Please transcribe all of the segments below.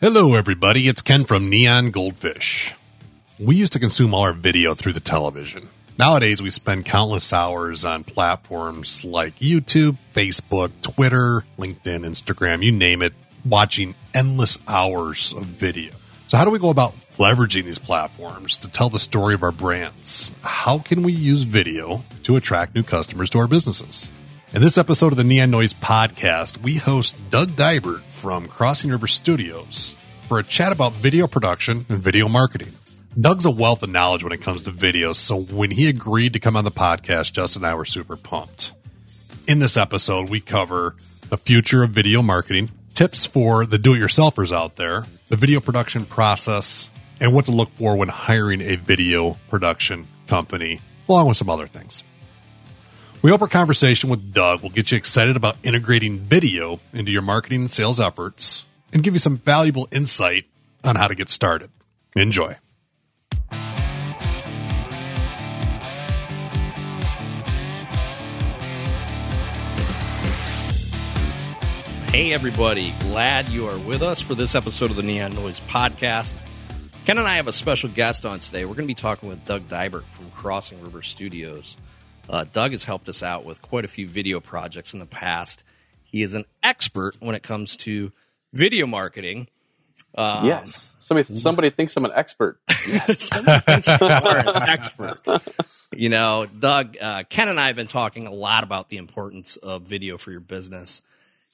Hello, everybody. It's Ken from Neon Goldfish. We used to consume all our video through the television. Nowadays, we spend countless hours on platforms like YouTube, Facebook, Twitter, LinkedIn, Instagram, you name it, watching endless hours of video. So, how do we go about leveraging these platforms to tell the story of our brands? How can we use video to attract new customers to our businesses? In this episode of the Neon Noise podcast, we host Doug Dybert from Crossing River Studios for a chat about video production and video marketing. Doug's a wealth of knowledge when it comes to videos, so when he agreed to come on the podcast, Justin and I were super pumped. In this episode, we cover the future of video marketing, tips for the do it yourselfers out there, the video production process, and what to look for when hiring a video production company, along with some other things. We hope our conversation with Doug will get you excited about integrating video into your marketing and sales efforts and give you some valuable insight on how to get started. Enjoy. Hey, everybody. Glad you are with us for this episode of the Neon Noise podcast. Ken and I have a special guest on today. We're going to be talking with Doug Dybert from Crossing River Studios. Uh, Doug has helped us out with quite a few video projects in the past. He is an expert when it comes to video marketing. Um, yes. Somebody, somebody thinks I'm an expert. Yes. somebody thinks you are an expert. You know, Doug, uh, Ken and I have been talking a lot about the importance of video for your business.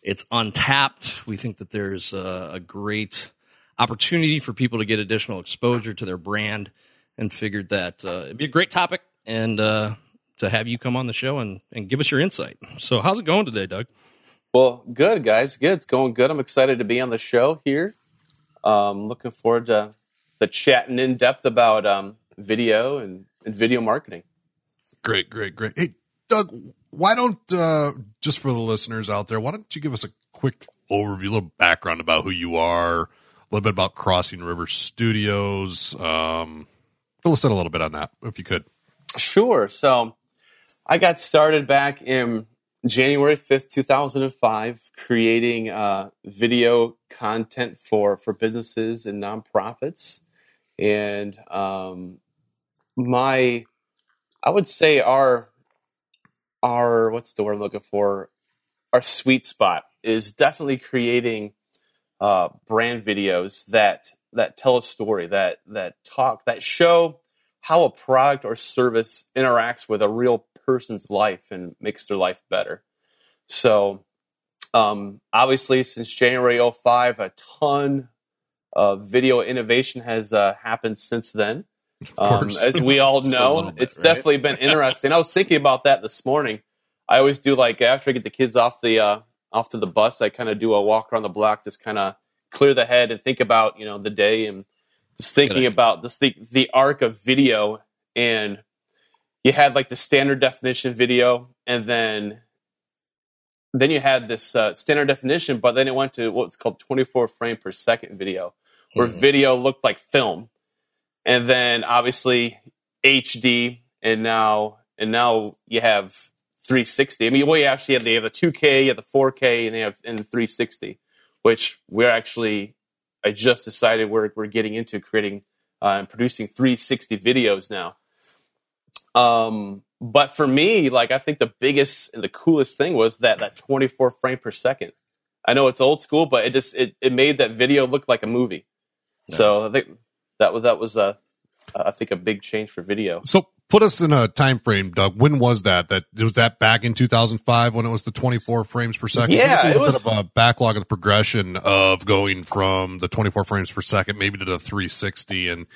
It's untapped. We think that there's a, a great opportunity for people to get additional exposure to their brand and figured that uh, it'd be a great topic and uh, to have you come on the show and, and give us your insight. So, how's it going today, Doug? Well, good, guys. Good. It's going good. I'm excited to be on the show here. Um, looking forward to the chatting in depth about um, video and, and video marketing. Great, great, great. Hey, Doug, why don't uh, just for the listeners out there, why don't you give us a quick overview, a little background about who you are, a little bit about Crossing River Studios. Um, fill us in a little bit on that, if you could. Sure. So, I got started back in January 5th, 2005, creating uh, video content for, for businesses and nonprofits. And um, my, I would say our, our, what's the word I'm looking for? Our sweet spot is definitely creating uh, brand videos that, that tell a story, that, that talk, that show how a product or service interacts with a real person's life and makes their life better. So, um, obviously, since January 05, a ton of video innovation has uh, happened since then. Um, as we all know, bit, it's right? definitely been interesting. I was thinking about that this morning. I always do like after I get the kids off the uh, off to the bus, I kind of do a walk around the block, just kind of clear the head and think about you know the day and just thinking about this the, the arc of video and you had like the standard definition video and then then you had this uh, standard definition but then it went to what's called 24 frame per second video where mm-hmm. video looked like film. And then obviously hd and now and now you have 360 i mean well you actually have they have the 2k you have the 4k and they have in 360 which we're actually i just decided we're, we're getting into creating uh, and producing 360 videos now um, but for me, like I think the biggest and the coolest thing was that that 24 frame per second. I know it's old school, but it just it, it made that video look like a movie. Nice. So I think that was that was a I think a big change for video. So put us in a time frame, Doug. When was that? That was that back in 2005 when it was the 24 frames per second. Yeah, it was bit of a backlog of the progression of going from the 24 frames per second maybe to the 360 and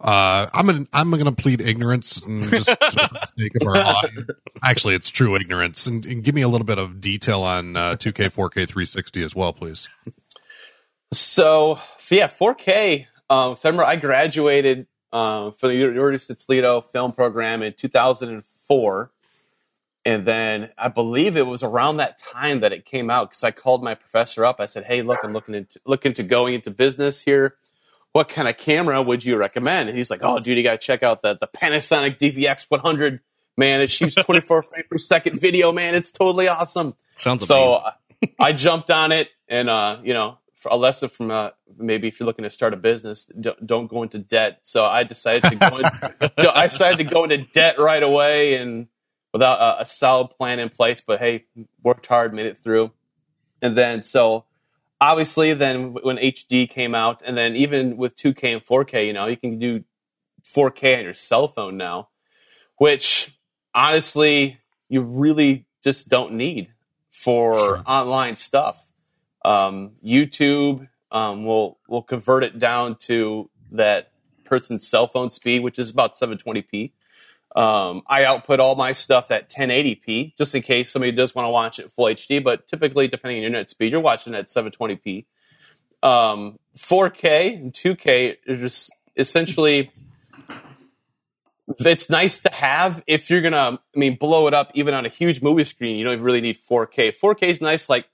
uh, I'm an, I'm going to plead ignorance and just for the sake of our audience. Actually, it's true ignorance, and, and, give me a little bit of detail on uh, 2K, 4K, 360 as well, please. So, so yeah, 4K. Um, so I remember I graduated um, from the University of Toledo film program in 2004, and then I believe it was around that time that it came out because I called my professor up. I said, "Hey, look, I'm looking into looking into going into business here." what kind of camera would you recommend? And he's like, oh, dude, you got to check out the, the Panasonic DVX 100. Man, it shoots 24 frames per second video, man. It's totally awesome. Sounds so. I jumped on it, and uh, you know, a lesson from uh, maybe if you're looking to start a business, don't, don't go into debt. So I decided to go. In, I decided to go into debt right away and without a, a solid plan in place. But hey, worked hard, made it through, and then so obviously then when HD came out, and then even with 2K and 4K, you know, you can do 4K on your cell phone now, which honestly you really just don't need for sure. online stuff. Um, YouTube um, will will convert it down to that person's cell phone speed, which is about 720p. Um, I output all my stuff at 1080p, just in case somebody does want to watch it full HD. But typically, depending on your internet speed, you're watching at 720p. 4K um, and 2K are just essentially it's nice to have if you're gonna i mean blow it up even on a huge movie screen you don't really need 4k 4k is nice like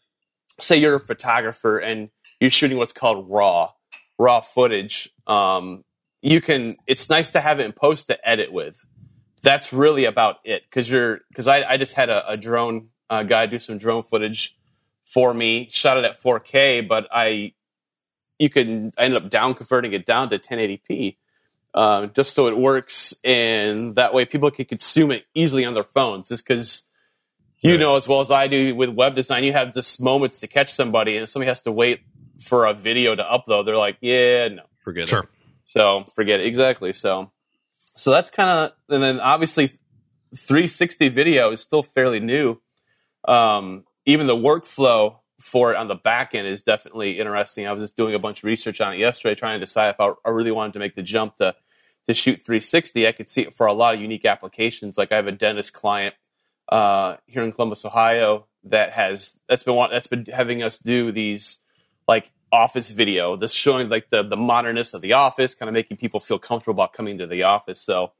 say you're a photographer and you're shooting what's called raw raw footage um, you can it's nice to have it in post to edit with that's really about it because you're because I, I just had a, a drone uh, guy do some drone footage for me shot it at 4k but i you can I ended up down converting it down to 1080p uh, just so it works, and that way people can consume it easily on their phones. Just because you know as well as I do with web design, you have just moments to catch somebody, and somebody has to wait for a video to upload. They're like, "Yeah, no, forget sure. it." So forget it exactly. So, so that's kind of, and then obviously, 360 video is still fairly new. Um, even the workflow for it on the back end is definitely interesting. I was just doing a bunch of research on it yesterday, trying to decide if I, I, really wanted to make the jump to to shoot 360. I could see it for a lot of unique applications. Like I have a dentist client uh, here in Columbus, Ohio, that has that's been that's been having us do these like office video, this showing like the the modernness of the office, kind of making people feel comfortable about coming to the office. So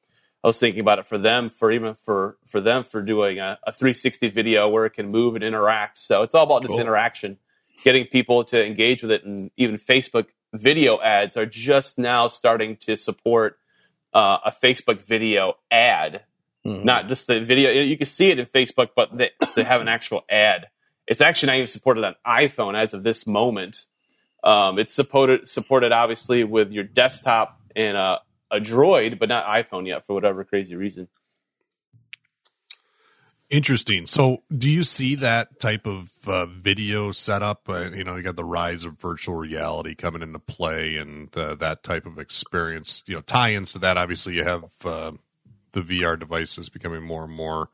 I was thinking about it for them, for even for for them for doing a, a 360 video where it can move and interact. So it's all about cool. this interaction, getting people to engage with it, and even Facebook video ads are just now starting to support uh, a Facebook video ad, mm-hmm. not just the video. You can see it in Facebook, but they, they have an actual ad. It's actually not even supported on iPhone as of this moment. Um, it's supported supported obviously with your desktop and uh, a Droid, but not iPhone yet for whatever crazy reason. Interesting. So, do you see that type of uh, video setup? Uh, you know, you got the rise of virtual reality coming into play, and uh, that type of experience. You know, tie-ins to that. Obviously, you have uh, the VR devices becoming more and more,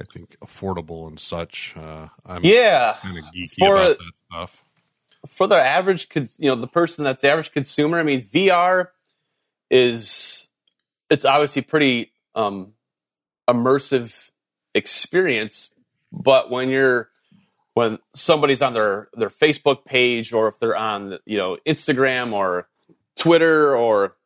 I think, affordable and such. Uh, I'm yeah, kind of geeky for, about that stuff. For the average, you know, the person that's the average consumer. I mean, VR is it's obviously pretty um, immersive experience, but when you're when somebody's on their their Facebook page or if they're on you know Instagram or Twitter or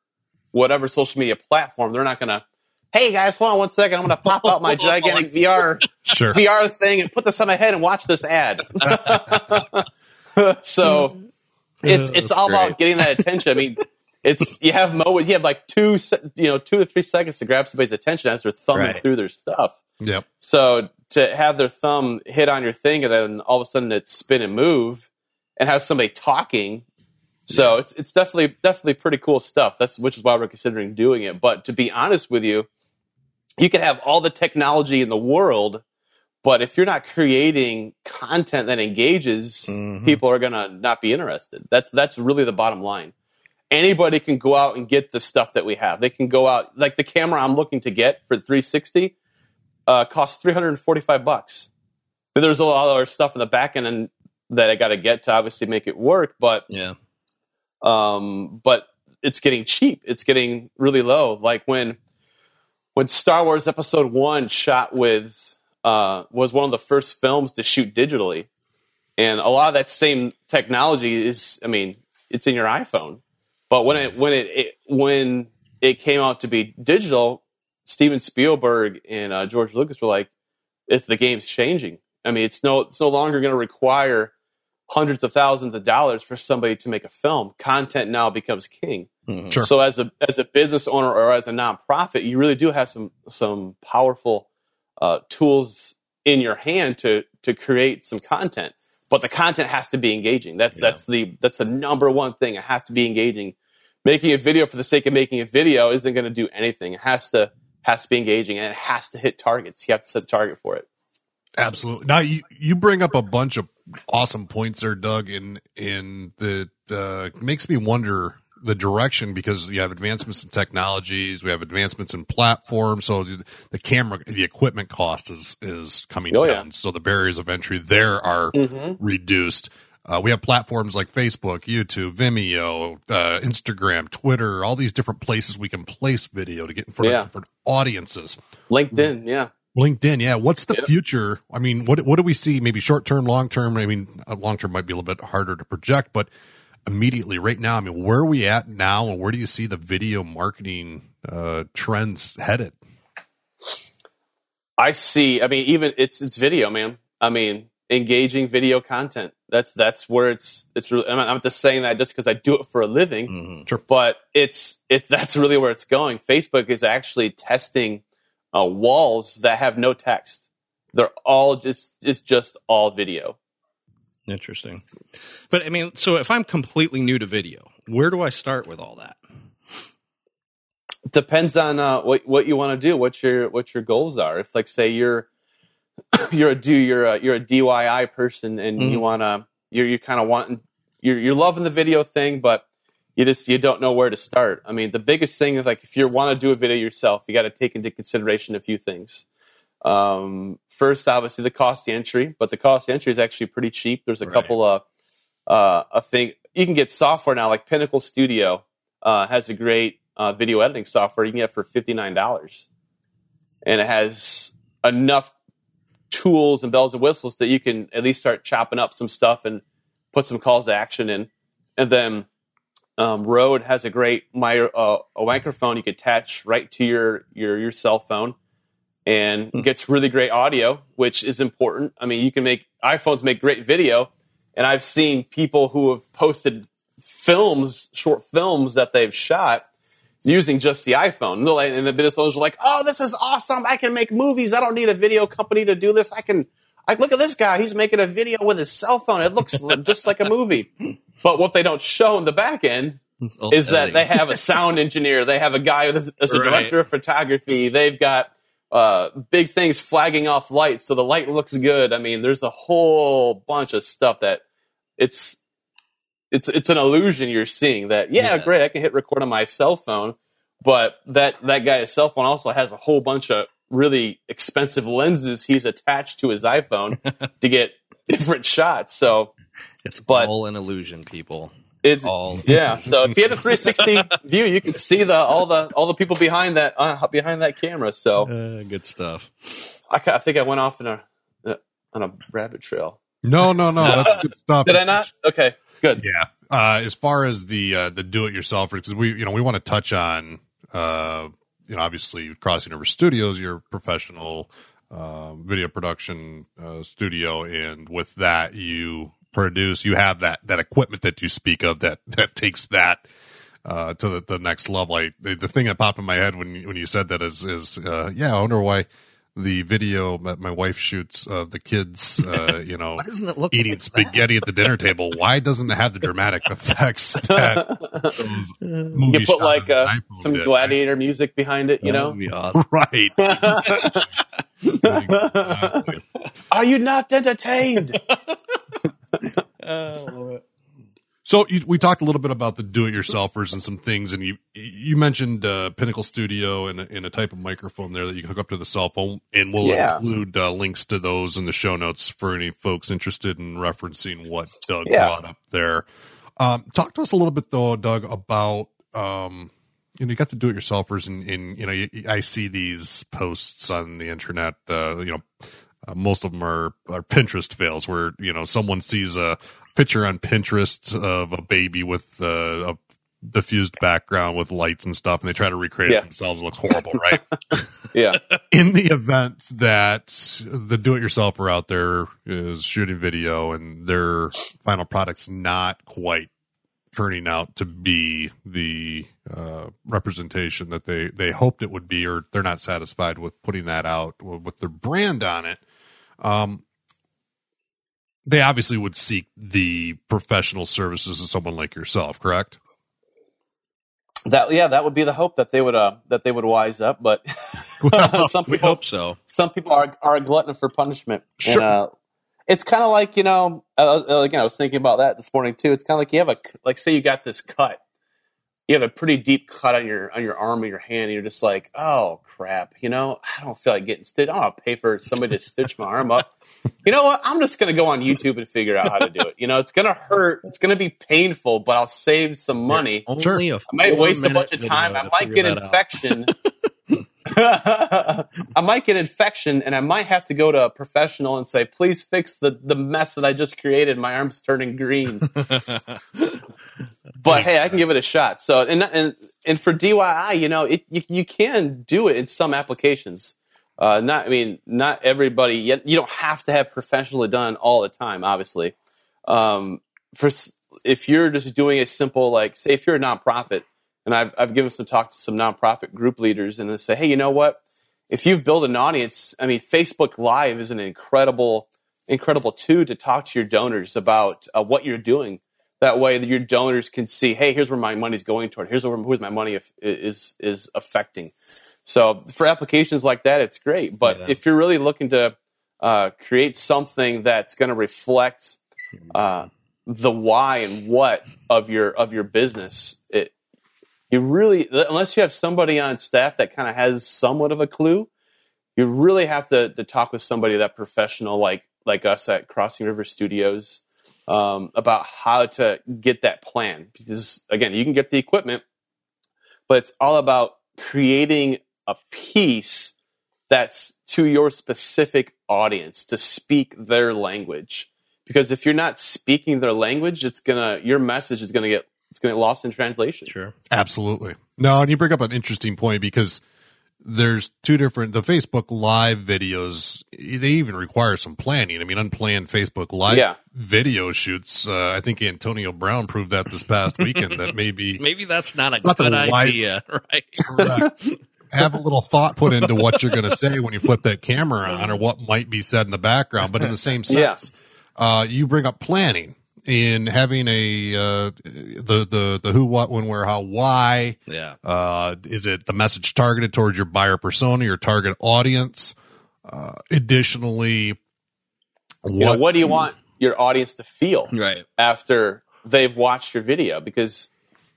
whatever social media platform, they're not gonna. Hey guys, hold on one second. I'm gonna pop out my oh gigantic VR sure. VR thing and put this on my head and watch this ad. so it's it's all great. about getting that attention. I mean, it's you have moments. You have like two, you know, two to three seconds to grab somebody's attention as they're thumbing right. through their stuff. Yep. So to have their thumb hit on your thing and then all of a sudden it's spin and move, and have somebody talking. So yeah. it's it's definitely definitely pretty cool stuff. That's which is why we're considering doing it. But to be honest with you, you can have all the technology in the world, but if you're not creating content that engages, mm-hmm. people are gonna not be interested. That's that's really the bottom line anybody can go out and get the stuff that we have. They can go out like the camera I'm looking to get for 360 uh, costs 345 bucks. But there's a lot of other stuff in the back end and that I got to get to obviously make it work. But yeah, um, but it's getting cheap. It's getting really low. Like when when Star Wars Episode One shot with uh, was one of the first films to shoot digitally, and a lot of that same technology is, I mean, it's in your iPhone. But when it when it, it when it came out to be digital, Steven Spielberg and uh, George Lucas were like, "If the game's changing, I mean, it's no it's no longer going to require hundreds of thousands of dollars for somebody to make a film. Content now becomes king. Mm-hmm. Sure. So as a as a business owner or as a nonprofit, you really do have some some powerful uh, tools in your hand to to create some content. but the content has to be engaging. That's Yeah. that's the that's the number one thing. It has to be engaging. Making a video for the sake of making a video isn't going to do anything. It has to has to be engaging and it has to hit targets. You have to set a target for it. Absolutely. Now you you bring up a bunch of awesome points there, Doug, and and that uh, makes me wonder the direction because you have advancements in technologies, we have advancements in platforms, so the, the camera, the equipment cost is is coming Oh, yeah. down, so the barriers of entry there are Mm-hmm. reduced. Uh, we have platforms like Facebook, YouTube, Vimeo, uh, Instagram, Twitter, all these different places we can place video to get in front Yeah. of different audiences. LinkedIn, yeah. LinkedIn, yeah. What's the Yep. future? I mean, what what do we see? Maybe short term, long term. I mean, long term might be a little bit harder to project, but immediately, right now, I mean, where are we at now, and where do you see the video marketing uh, trends headed? I see. I mean, even it's it's video, man. I mean, engaging video content. That's that's where it's it's. Really, I'm not, just saying that just because I do it for a living, Mhm. but it's it. That's really where it's going. Facebook is actually testing uh, walls that have no text. They're all just it's just all video. Interesting. But I mean, so if I'm completely new to video, where do I start with all that? depends on uh, what what you want to do, what your what your goals are. If like say you're you're a do you're a you're a DIY person and you Mhm. want to you're you kind of wanting you're you're loving the video thing, but you just you don't know where to start. I mean, the biggest thing is like if you want to do a video yourself, you got to take into consideration a few things. Um, first, obviously the cost of entry, but the cost of entry is actually pretty cheap. There's a Right. couple of uh, a thing you can get software now, like Pinnacle Studio uh, has a great uh, video editing software you can get for fifty nine dollars, and it has enough tools and bells and whistles that you can at least start chopping up some stuff and put some calls to action in. And then um, Rode has a great my uh, a microphone you can attach right to your your your cell phone, and Hmm. gets really great audio, which is important. I mean, you can make iPhones make great video, and I've seen people who have posted films, short films that they've shot using just the iPhone. And And the business owners are like, "Oh, this is awesome! I can make movies. I don't need a video company to do this. I can." I look at this guy. He's making a video with his cell phone. It looks just like a movie. But what they don't show in the back end It's all is that they have a sound engineer, they have a guy that's, that's a Right. director of photography, they've got uh, big things flagging off lights so the light looks good. I mean, there's a whole bunch of stuff that it's it's it's an illusion you're seeing that yeah, Yeah. great, I can hit record on my cell phone, but that that guy's cell phone also has a whole bunch of really expensive lenses he's attached to his iPhone to get different shots. So it's but- all an illusion, people. it's All yeah. So if you have a 360 view, you can see the all the all the people behind that uh, behind that camera. So uh, good stuff. I, I think I went off in a uh, on a rabbit trail. No, no, no. That's good stuff. Did I not? Okay, good. Yeah. Uh, as far as the uh, the do it yourselfers, because we you know we want to touch on uh, you know obviously Crossing Over Studios, your professional um, video production uh, studio, and with that you produce you have that that equipment that you speak of that that takes that. Uh, to the, the next level. I, the the thing that popped in my head when you, when you said that is is uh, yeah. I wonder why the video that my wife shoots of the kids, uh, you know, doesn't it look eating like that? spaghetti at the dinner table. Why doesn't it have the dramatic effects that those You put like uh, some did, gladiator music behind it. You That know. would be awesome. right? Are you not entertained? So you, we talked a little bit about the do-it-yourselfers and some things, and you you mentioned uh, Pinnacle Studio and, a- and a type of microphone there that you can hook up to the cell phone, and we'll Yeah. include uh, links to those in the show notes for any folks interested in referencing what Doug Yeah. brought up there. Um, talk to us a little bit though, Doug, about um, you know you got the do-it-yourselfers, and, and you know you, I see these posts on the internet. Uh, you know, uh, most of them are, are Pinterest fails, where you know someone sees a picture on Pinterest of a baby with uh, a diffused background with lights and stuff, and they try to recreate Yeah. it themselves. It looks horrible, right? yeah. In the event that the do-it-yourselfer out there is shooting video and their final product's not quite turning out to be the uh, representation that they they hoped it would be, or they're not satisfied with putting that out with their brand on it. Um, they obviously would seek the professional services of someone like yourself, correct? That yeah, that would be the hope that they would uh that they would wise up, but some We people hope so. some people are are a glutton for punishment. Sure. And, uh, it's kind of like you know, uh, again, I was thinking about that this morning too. It's kind of like you have a like, say you got this cut, you have a pretty deep cut on your on your arm or your hand, and you're just like, oh crap, you know, I don't feel like getting stitched. I don't pay for somebody to stitch my arm up. You know what? I'm just gonna go on YouTube and figure out how to do it. You know, it's gonna hurt, it's gonna be painful, but I'll save some money. There's only a I might waste a bunch of time. I might get that infection. I might get infection, and I might have to go to a professional and say, "Please fix the the mess that I just created. My arm's turning green." but hey, I can give it a shot. So, and and and for DIY, you know, it you, you can do it in some applications. Uh, not, I mean, not everybody. Yet you don't have to have professionally done all the time. Obviously, um, for if you're just doing a simple like, say, if you're a nonprofit, and I've I've given some talk to some nonprofit group leaders, and they say, hey, you know what? If you've built an audience, I mean, Facebook Live is an incredible, incredible tool to talk to your donors about uh, what you're doing. That way, that your donors can see, hey, here's where my money's going toward. Here's where who's my money if, is is affecting. So for applications like that, it's great. But Yeah. if you're really looking to uh, create something that's going to reflect uh, the why and what of your of your business, it you really unless you have somebody on staff that kind of has somewhat of a clue, you really have to to talk with somebody that professional like like us at Crossing River Studios um, about how to get that plan because again you can get the equipment but it's all about creating a piece that's to your specific audience to speak their language because if you're not speaking their language it's gonna your message is gonna get it's gonna get lost in translation Sure. Absolutely. No, and you bring up an interesting point because there's two different the Facebook live videos they even require some planning. I mean unplanned Facebook live Yeah. video shoots. Uh, I think Antonio Brown proved that this past weekend that maybe Maybe that's not a Not the good wisest- idea, right? have a little thought put into what you're going to say when you flip that camera on or what might be said in the background. But in the same sense, uh, you bring up planning in having a uh, the the the who, what, when, where, how, why. Yeah. Uh, is it the message targeted towards your buyer persona, your target audience? Uh, additionally, what, you know, what do you want your audience to feel Right. after they've watched your video because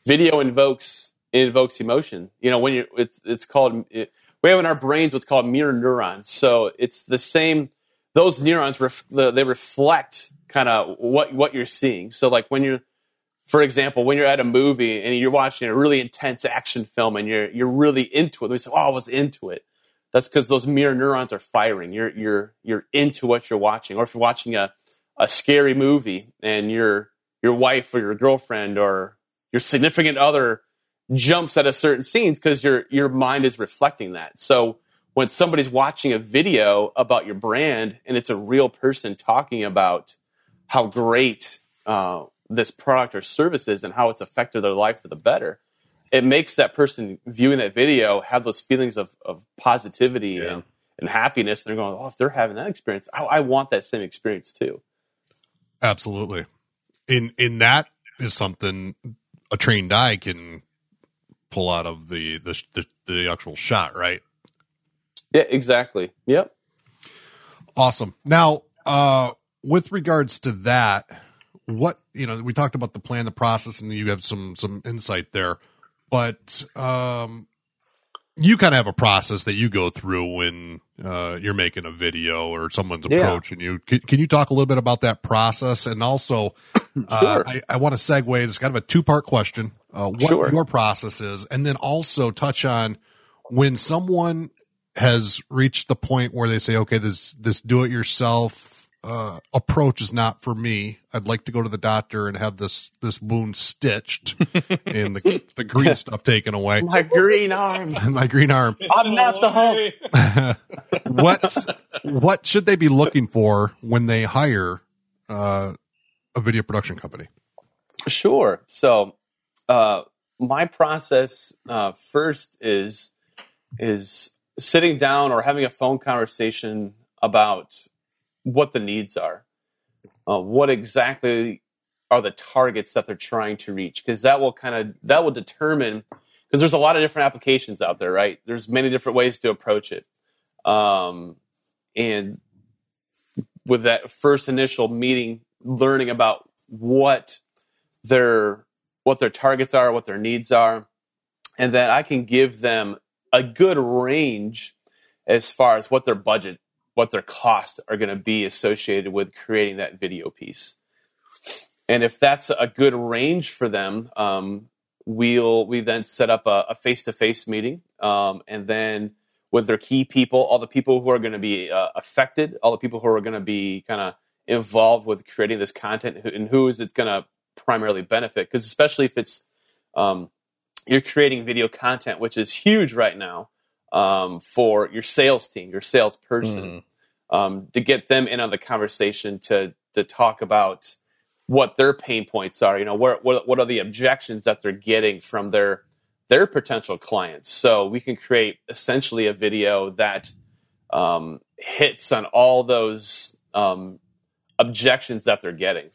video invokes invokes emotion you know when you it's it's called it, we have in our brains what's called mirror neurons so it's the same those neurons ref, the, they reflect kind of what what you're seeing. So like when you're for example when you're at a movie and you're watching a really intense action film and you're you're really into it we say oh i was into it. That's because those mirror neurons are firing. You're you're you're into what you're watching. Or if you're watching a a scary movie and your your wife or your girlfriend or your significant other jumps at a certain scenes because your your mind is reflecting that. So when somebody's watching a video about your brand and it's a real person talking about how great uh, this product or service is and how it's affected their life for the better, it makes that person viewing that video have those feelings of, of positivity Yeah. and, and happiness. And they're going, oh, if they're having that experience, I, I want that same experience too. Absolutely. In in that is something a trained eye can pull out of the the the, the actual shot, right? Yeah, exactly. Yep. Awesome. Now, uh, with regards to that, what you know, we talked about the plan, the process, and you have some some insight there. But um, you kind of have a process that you go through when uh, you're making a video or someone's Yeah. approaching you. Can, can you talk a little bit about that process? And also, uh, I, I want to segue. It's kind of a two part question. Uh, what Sure. your process is, and then also touch on when someone has reached the point where they say, "Okay, this this do it yourself uh, approach is not for me. I'd like to go to the doctor and have this this wound stitched and the the green stuff taken away, My green arm. my green arm." I'm not the Hulk. what what should they be looking for when they hire uh, a video production company? Sure. So, uh, my process uh, first is is sitting down or having a phone conversation about what the needs are. uh, what exactly are the targets that they're trying to reach? Because that will kind of that will determine because there's a lot of different applications out there right? There's many different ways to approach it. Um, and with that first initial meeting learning about what their what their targets are what their needs are and that i can give them a good range as far as what their budget what their costs are going to be associated with creating that video piece and if that's a good range for them, um, we'll we then set up a face to face meeting, um, and then with their key people, all the people who are going to be uh, affected, all the people who are going to be kind of involved with creating this content, and who is it going to primarily benefit? Because especially if it's um, you're creating video content, which is huge right now um, for your sales team, your salesperson, mm. to get them in on the conversation to to talk about what their pain points are. You know, what what what are the objections that they're getting from their their potential clients? So we can create essentially a video that um, hits on all those um, objections that they're getting.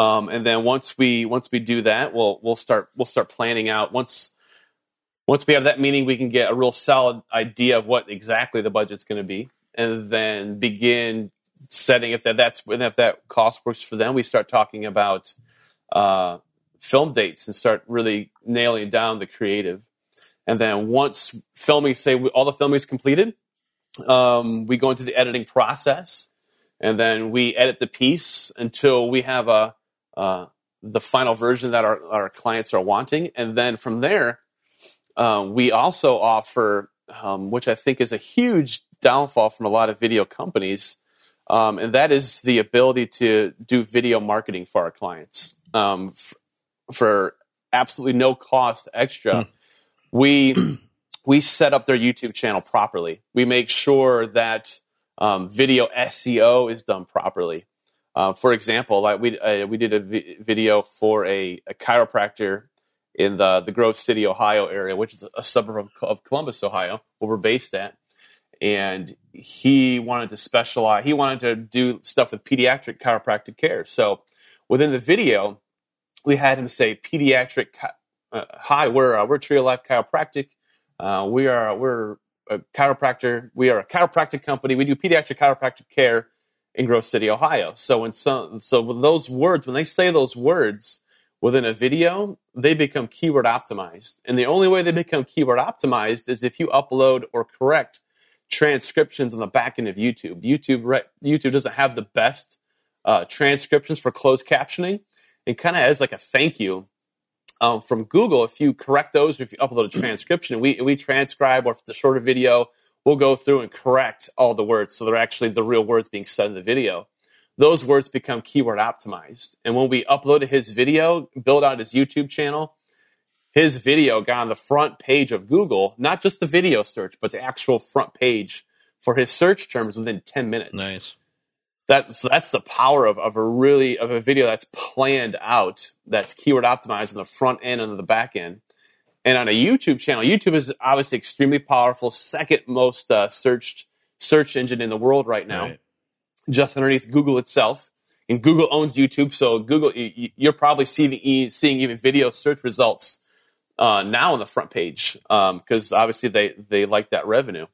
Um, and then once we once we do that, we'll we'll start we'll start planning out. Once once we have that meeting, we can get a real solid idea of what exactly the budget's going to be, and then begin setting if that that's if that cost works for them we start talking about uh, film dates and start really nailing down the creative. And then once filming say all the filming is completed um, we go into the editing process and then we edit the piece until we have a uh, the final version that our, our clients are wanting and then from there um, we also offer um, which i think is a huge downfall from a lot of video companies um, and that is the ability to do video marketing for our clients um, f- for absolutely no cost extra. Hmm. We we set up their YouTube channel properly. We make sure that um, video SEO is done properly. Uh, for example, like we uh, we did a vi- video for a, a, chiropractor in the the Grove City, Ohio area, which is a suburb of, of Columbus, Ohio, where we're based at and he wanted to specialize. He wanted to do stuff with pediatric chiropractic care. So within the video, we had him say pediatric. Uh, Hi, we're uh, we're Tree Life Chiropractic. Uh, we are we're a chiropractor. We are a chiropractic company. We do pediatric chiropractic care in Grove City, Ohio. So when some so with those words, when they say those words within a video, they become keyword optimized. And the only way they become keyword optimized is if you upload or correct transcriptions on the back end of YouTube. YouTube right, YouTube doesn't have the best uh, transcriptions for closed captioning, and kind of as like a thank you um, from Google, if you correct those, if you upload a transcription, we we transcribe, or if it's a shorter video, we'll go through and correct all the words so they're actually the real words being said in the video. Those words become keyword optimized, and when we uploaded his video, built out his YouTube channel, his video got on the front page of Google, not just the video search, but the actual front page for his search terms within 10 minutes. Nice. That's that's the power of, of a really of a video that's planned out, that's keyword optimized on the front end and on the back end. And on a YouTube channel, YouTube is obviously extremely powerful, second most uh, searched search engine in the world right now, right. just underneath Google itself. And Google owns YouTube, so Google you're probably seeing seeing even video search results uh, now on the front page because um, obviously they they like that revenue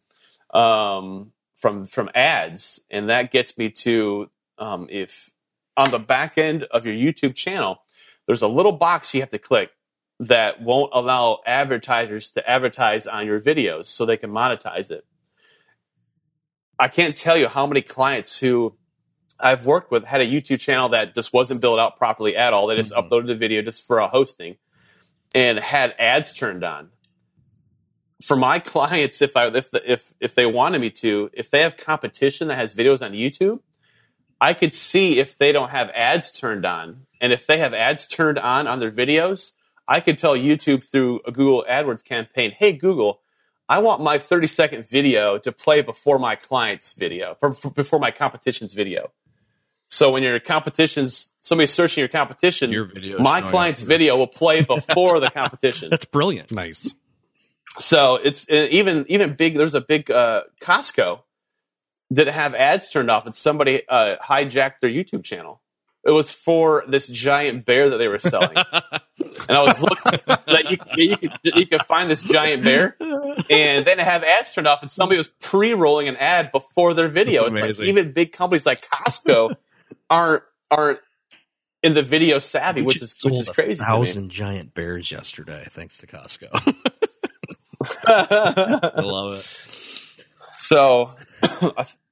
um, from from ads, and that gets me to um, if on the back end of your YouTube channel, there's a little box you have to click that won't allow advertisers to advertise on your videos so they can monetize it. I can't tell you how many clients who I've worked with had a YouTube channel that just wasn't built out properly at all. They just mm-hmm. uploaded the video just for a hosting and had ads turned on. For my clients, if I if if if they wanted me to, if they have competition that has videos on YouTube, I could see if they don't have ads turned on, and if they have ads turned on on their videos, I could tell YouTube through a Google AdWords campaign, "Hey Google, I want my 30 second video to play before my client's video, for, for, before my competition's video." So when your competition's somebody's searching your competition, your video my client's video will play before the competition. That's brilliant. Nice. So it's uh, even even big. There's a big uh, Costco didn't have ads turned off, and somebody uh, hijacked their YouTube channel. It was for this giant bear that they were selling, and I was looking that you, you, could, you could find this giant bear, and then have ads turned off, and somebody was pre-rolling an ad before their video. That's It's like even big companies like Costco aren't aren't in the video savvy, We which is which is a crazy. thousand giant bears yesterday, thanks to Costco. I love it. So,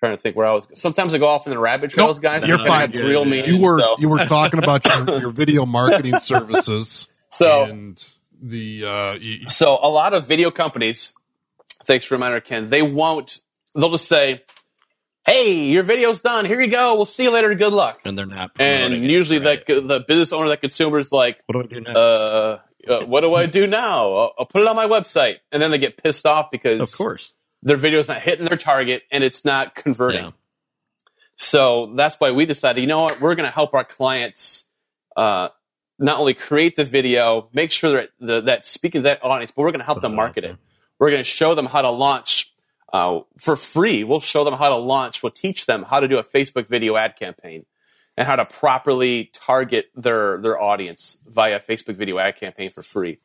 trying to think where I was. Sometimes I go off in the rabbit trails, Nope, guys. you're to kinda fine. Reel me You were so. you were talking about your, your video marketing services So, and the uh, y- so a lot of video companies. Thanks for reminder, Ken. They won't. They'll just say, "Hey, your video's done. Here you go. We'll see you later. Good luck." And they're not. And promoting it, usually, right. the the business owner, that consumer, is like, what do I do next? uh, uh, "What do I do now? I'll, I'll put it on my website." And then they get pissed off because of course. Their video's not hitting their target and it's not converting. Yeah. So that's why we decided, you know what, we're going to help our clients uh, not only create the video, make sure that the, that speaking to that audience, but we're going to help Put them market there. it. We're going to show them how to launch uh, for free. We'll show them how to launch. We'll teach them how to do a Facebook video ad campaign and how to properly target their their audience via Facebook video ad campaign for free.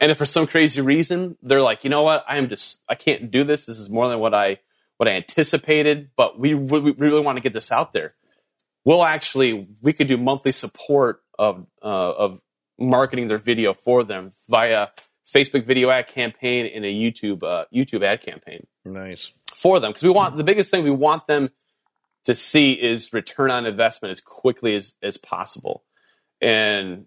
And if for some crazy reason they're like, you know what, I am just I can't do this. This is more than what I what I anticipated, but we, we really want to get this out there. We'll actually we could do monthly support of uh, of marketing their video for them via Facebook video ad campaign and a YouTube uh, YouTube ad campaign Nice. for them because we want the biggest thing we want them to see is return on investment as quickly as, as possible and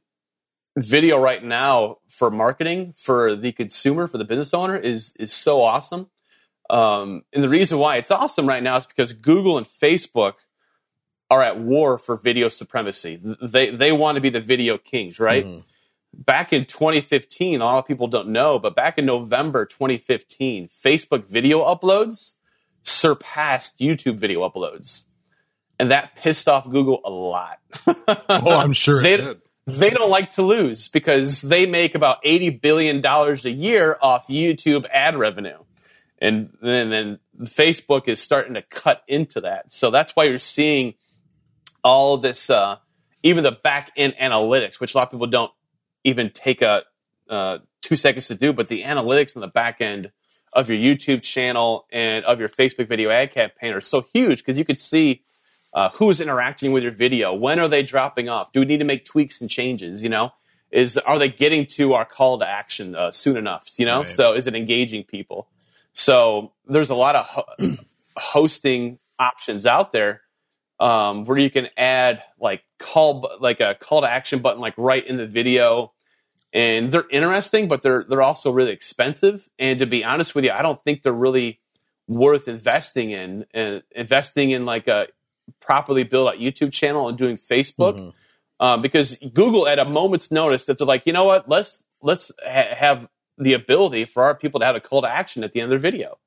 video right now for marketing for the consumer for the business owner is is so awesome um, and the reason why it's awesome right now is because google and facebook are at war for video supremacy they they want to be the video kings right Mhm. back in 2015, a lot of people don't know, but back in November 2015, Facebook video uploads surpassed YouTube video uploads. And that pissed off Google a lot. oh, I'm sure They- it did. They don't like to lose because they make about $80 billion a year off YouTube ad revenue. And then, then Facebook is starting to cut into that. So that's why you're seeing all this, uh, even the back end analytics, which a lot of people don't even take a uh, two seconds to do, but the analytics on the back end of your YouTube channel and of your Facebook video ad campaign are so huge because you could see uh, who is interacting with your video, when are they dropping off, do we need to make tweaks and changes? You know, is are they getting to our call to action uh, soon enough? You know, Right. so is it engaging people? So there's a lot of ho- hosting options out there um, where you can add like call like a call to action button like right in the video and they're interesting but they're they're also really expensive and to be honest with you i don't think they're really worth investing in and investing in like a properly build out youtube channel and doing facebook Mhm. um, because google at a moment's notice that they're like you know what let's let's ha- have the ability for our people to have a call to action at the end of their video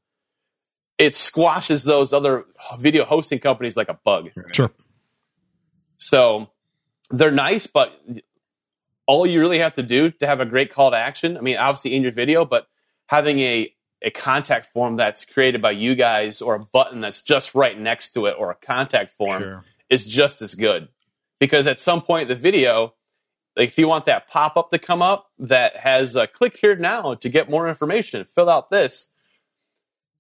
it squashes those other video hosting companies like a bug Sure. so they're nice, but all you really have to do to have a great call to action, I mean, obviously in your video, but having a, a contact form that's created by you guys or a button that's just right next to it or a contact form Sure. is just as good. Because at some point the video, like if you want that pop up to come up that has a click here now to get more information, fill out this.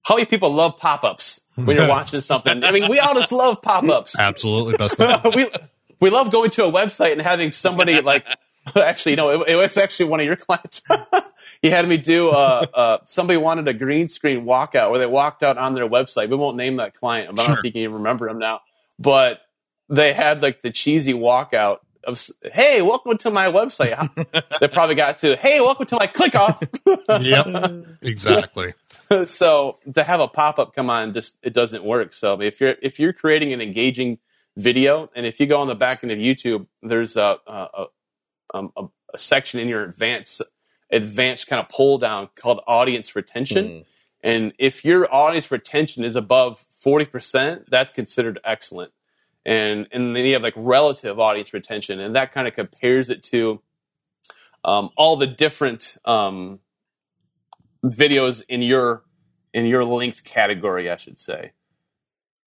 How many people love pop ups when you're watching something? I mean, we all just love pop ups Absolutely. Best we we love going to a website and having somebody like actually no it, it was actually one of your clients. He had me do uh, uh somebody wanted a green screen walkout where they walked out on their website. We won't name that client. But i don't Sure. know you can even remember him now. But they had like the cheesy walkout of hey welcome to my website. They probably got to hey welcome to my click off. Yep. Exactly. so to have a pop-up come on just it doesn't work. So if you're if you're creating an engaging video and if you go on the back end of youtube there's a, a, um, a, a section in your advanced advanced kind of pull down called audience retention Mhm. and if your audience retention is above 40% that's considered excellent and and then you have like relative audience retention and that kind of compares it to um, all the different um, videos in your in your length category i should say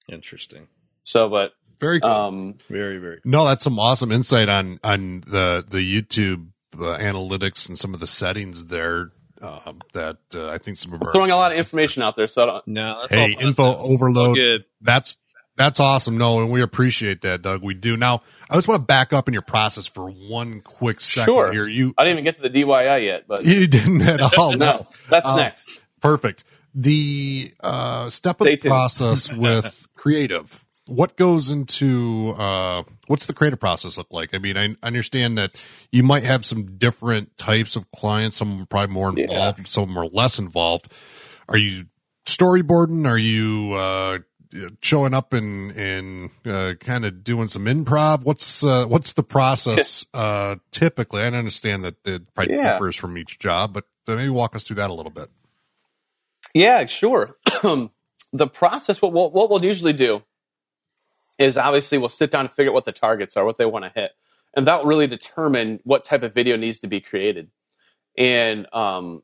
Interesting. So, but Very cool. um, Very, very. no, that's some awesome insight on on the the YouTube uh, analytics and some of the settings there. Um, that uh, I think some of our throwing a lot of information out there. So I don't, No, that's hey all info overload. good. That's that's awesome. No, and we appreciate that, Doug. We do. Now, I just want to back up in your process for one quick second Sure. here. You I didn't even get to the DYI yet, but you didn't at all. no, that's Uh, next. Perfect. The uh, step of Stay the tuned. process with creative. What goes into uh, what's the creative process look like? I mean, I understand that you might have some different types of clients. Some are probably more Yeah. involved, some are less involved. Are you storyboarding? Are you uh, showing up and and uh, kind of doing some improv? What's uh, what's the process uh, typically? I understand that it probably Yeah. differs from each job, but uh, maybe walk us through that a little bit. Yeah, sure. the process, what we'll, what we'll usually do is obviously we'll sit down and figure out what the targets are, what they want to hit. And that will really determine what type of video needs to be created. And um,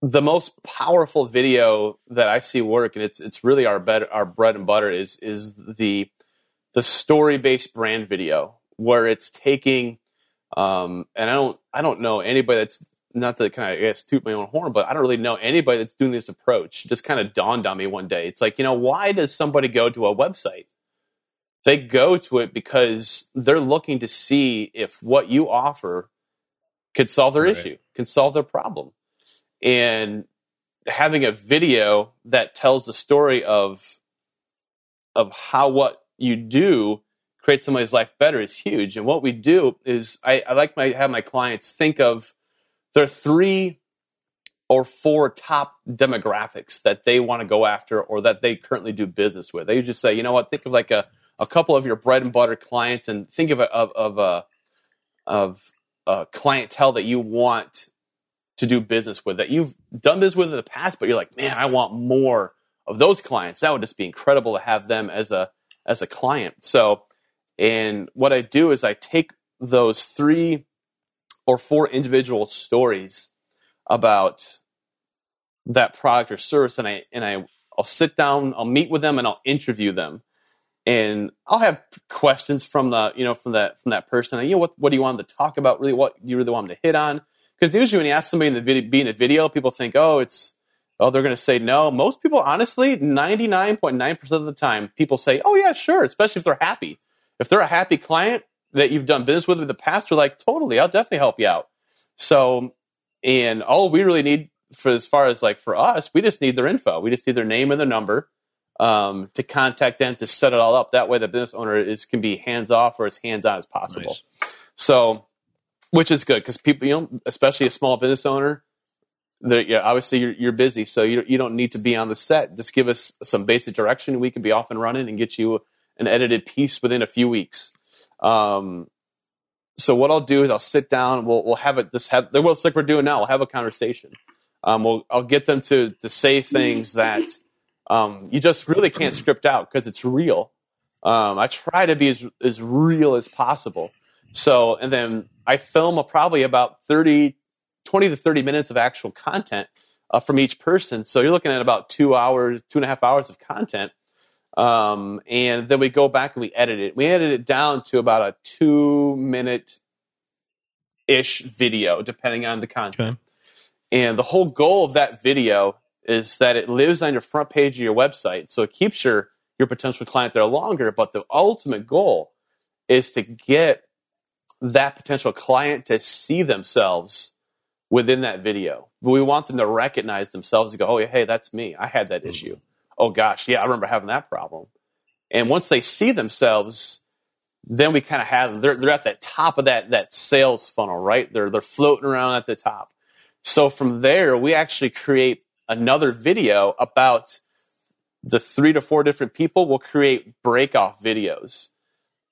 the most powerful video that I see work, and it's it's really our bed, our bread and butter, is is the the story based brand video where it's taking um, and I don't I don't know anybody that's not to kind of I guess toot my own horn, but I don't really know anybody that's doing this approach. It just kind of dawned on me one day. It's like you know why does somebody go to a website? They go to it because they're looking to see if what you offer could solve their Right. issue, can solve their problem, and having a video that tells the story of of how what you do creates somebody's life better is huge. And what we do is I, I like my have my clients think of their three or four top demographics that they want to go after or that they currently do business with. They just say, you know what, think of like a, a couple of your bread and butter clients and think of a, of of a of a clientele that you want to do business with that you've done this with in the past, but you're like, man, I want more of those clients. That would just be incredible to have them as a as a client. So, and what I do is I take those three or four individual stories about that product or service, and I and I I'll sit down, I'll meet with them, and I'll interview them, and I'll have questions from the you know from that from that person. You know what what do you want them to talk about? Really, what do you really want them to hit on? Because usually when you ask somebody in the video, be in a video, people think, oh, it's oh they're going to say no. Most people, honestly, ninety nine point nine percent of the time, people say, oh yeah, sure, especially if they're happy. If they're a happy client that you've done business with in the past, they're like, totally, I'll definitely help you out. So, and all we really need for as far as like for us, we just need their info. We just need their name and their number um, to contact them to set it all up. That way, the business owner is can be hands off or as hands on as possible. Nice. So, which is good because people, you know, especially a small business owner, they're, yeah, obviously you're, you're busy, so you you don't need to be on the set. Just give us some basic direction, we can be off and running and get you an edited piece within a few weeks. Um, so what I'll do is I'll sit down. We'll we'll have it. This have well, it's like we're doing now. We'll have a conversation. Um, we'll I'll get them to to say things that um, you just really can't script out because it's real. Um, I try to be as as real as possible. So and then I film a, probably about 30, 20 to thirty minutes of actual content uh, from each person. So you're looking at about two hours, two and a half hours of content. Um, and then we go back and we edit it. We edit it down to about a two minute ish video, depending on the content. Okay. And the whole goal of that video is that it lives on your front page of your website. So it keeps your, your potential client there longer. But the ultimate goal is to get that potential client to see themselves within that video. We want them to recognize themselves and go, oh, hey, that's me. I had that mm-hmm. issue. Oh, gosh, yeah, I remember having that problem. And once they see themselves, then we kind of have they're they're at the top of that that sales funnel, right? They're they're floating around at the top. So from there, we actually create another video about the three to four different people. We'll create breakoff videos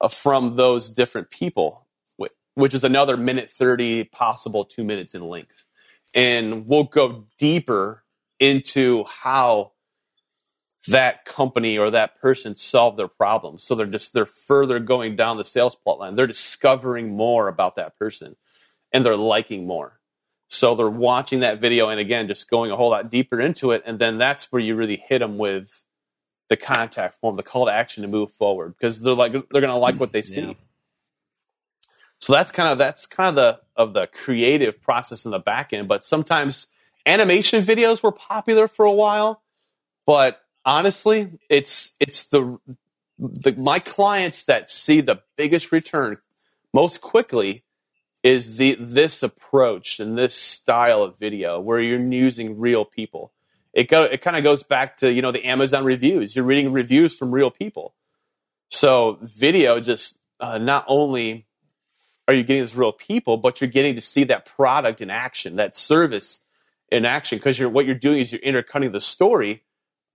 uh, from those different people, which is another minute thirty, possible two minutes in length, and we'll go deeper into how that company or that person solved their problems. So they're just they're further going down the sales plot line. They're discovering more about that person and they're liking more. So they're watching that video and again just going a whole lot deeper into it and then that's where you really hit them with the contact form, the call to action to move forward because they're like they're going to like what they see. Yeah. So that's kind of that's kind of the of the creative process in the back end. But sometimes animation videos were popular for a while, but honestly, it's it's the the my clients that see the biggest return most quickly is the this approach and this style of video where you're using real people. It go it kind of goes back to you know the Amazon reviews. You're reading reviews from real people. So video just uh, not only are you getting as real people, but you're getting to see that product in action, that service in action. Because you're what you're doing is you're intercutting the story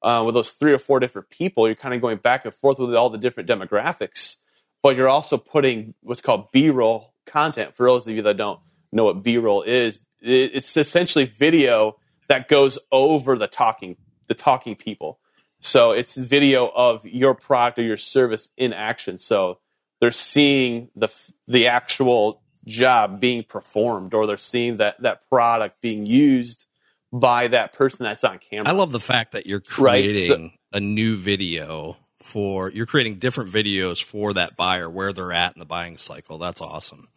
uh, with those three or four different people. You're kind of going back and forth with all the different demographics, but you're also putting what's called B-roll content. For those of you that don't know what B-roll is, it's essentially video that goes over the talking the talking people. So it's video of your product or your service in action. So they're seeing the the actual job being performed or they're seeing that that product being used by that person that's on camera. I love the fact that you're creating right? so, a new video for you're creating different videos for that buyer where they're at in the buying cycle. That's awesome.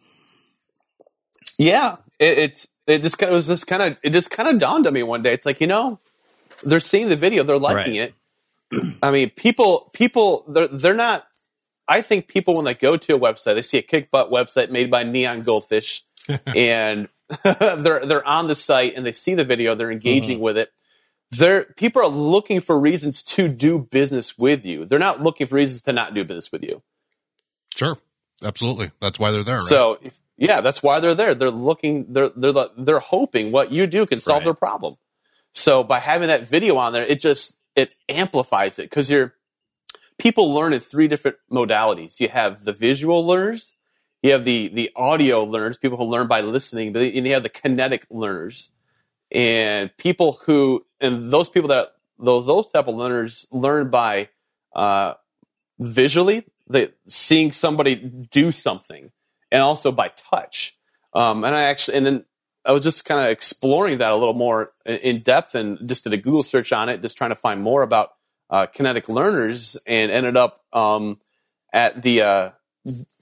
Yeah, it, it's it just kind of was just kind of it just kind of dawned on me one day. It's like you know they're seeing the video, they're liking right. it. I mean, people people they're they're not I think people when they go to a website, they see a kick butt website made by Neon Goldfish, and they're they're on the site and they see the video, they're engaging mm-hmm. with it. They're people are looking for reasons to do business with you. They're not looking for reasons to not do business with you. Sure, absolutely. That's why they're there. Right? So yeah, that's why they're there. They're looking. They're they're they're hoping what you do can solve right. their problem. So by having that video on there, it just it amplifies it because you're people learn in three different modalities. You have the visual learners, you have the the audio learners, people who learn by listening, but and you have the kinetic learners, and people who and those people that those those type of learners learn by uh, visually, they, seeing somebody do something, and also by touch. Um, and I actually and then I was just kind of exploring that a little more in depth and just did a Google search on it, just trying to find more about uh, kinetic learners and ended up um, at the uh,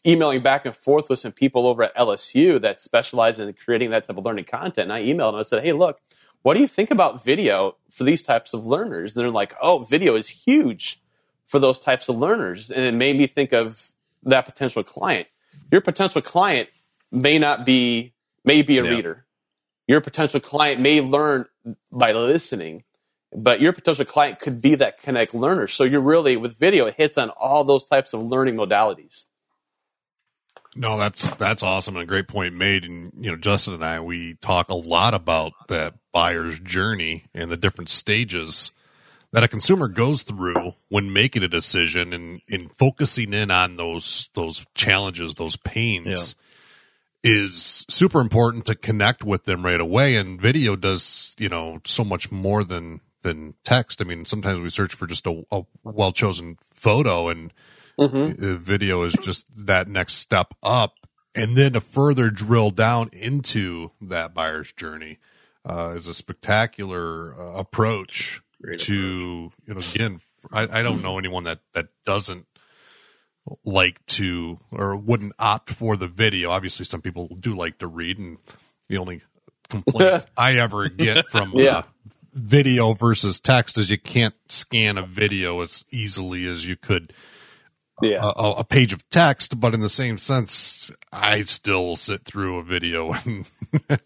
emailing back and forth with some people over at LSU that specialize in creating that type of learning content. And I emailed and I said, "Hey, look, what do you think about video for these types of learners?" And they're like, "Oh, video is huge for those types of learners," and it made me think of that potential client. Your potential client may not be may be a yeah. reader. Your potential client may learn by listening but your potential client could be that kinetic learner. So you're really with video, it hits on all those types of learning modalities. No, that's that's awesome and a great point made. And you know, Justin and I we talk a lot about that buyer's journey and the different stages that a consumer goes through when making a decision and in focusing in on those those challenges, those pains. Yeah is super important to connect with them right away and video does you know so much more than than text. I mean, sometimes we search for just a, a well chosen photo, and mm-hmm. video is just that next step up, and then to further drill down into that buyer's journey uh, is a spectacular uh, approach Great to you know again. I, I don't know anyone that that doesn't like to or wouldn't opt for the video. Obviously, some people do like to read, and the only complaint I ever get from yeah. uh, video versus text is you can't scan a video as easily as you could yeah. a, a, page of text. But in the same sense, I still sit through a video and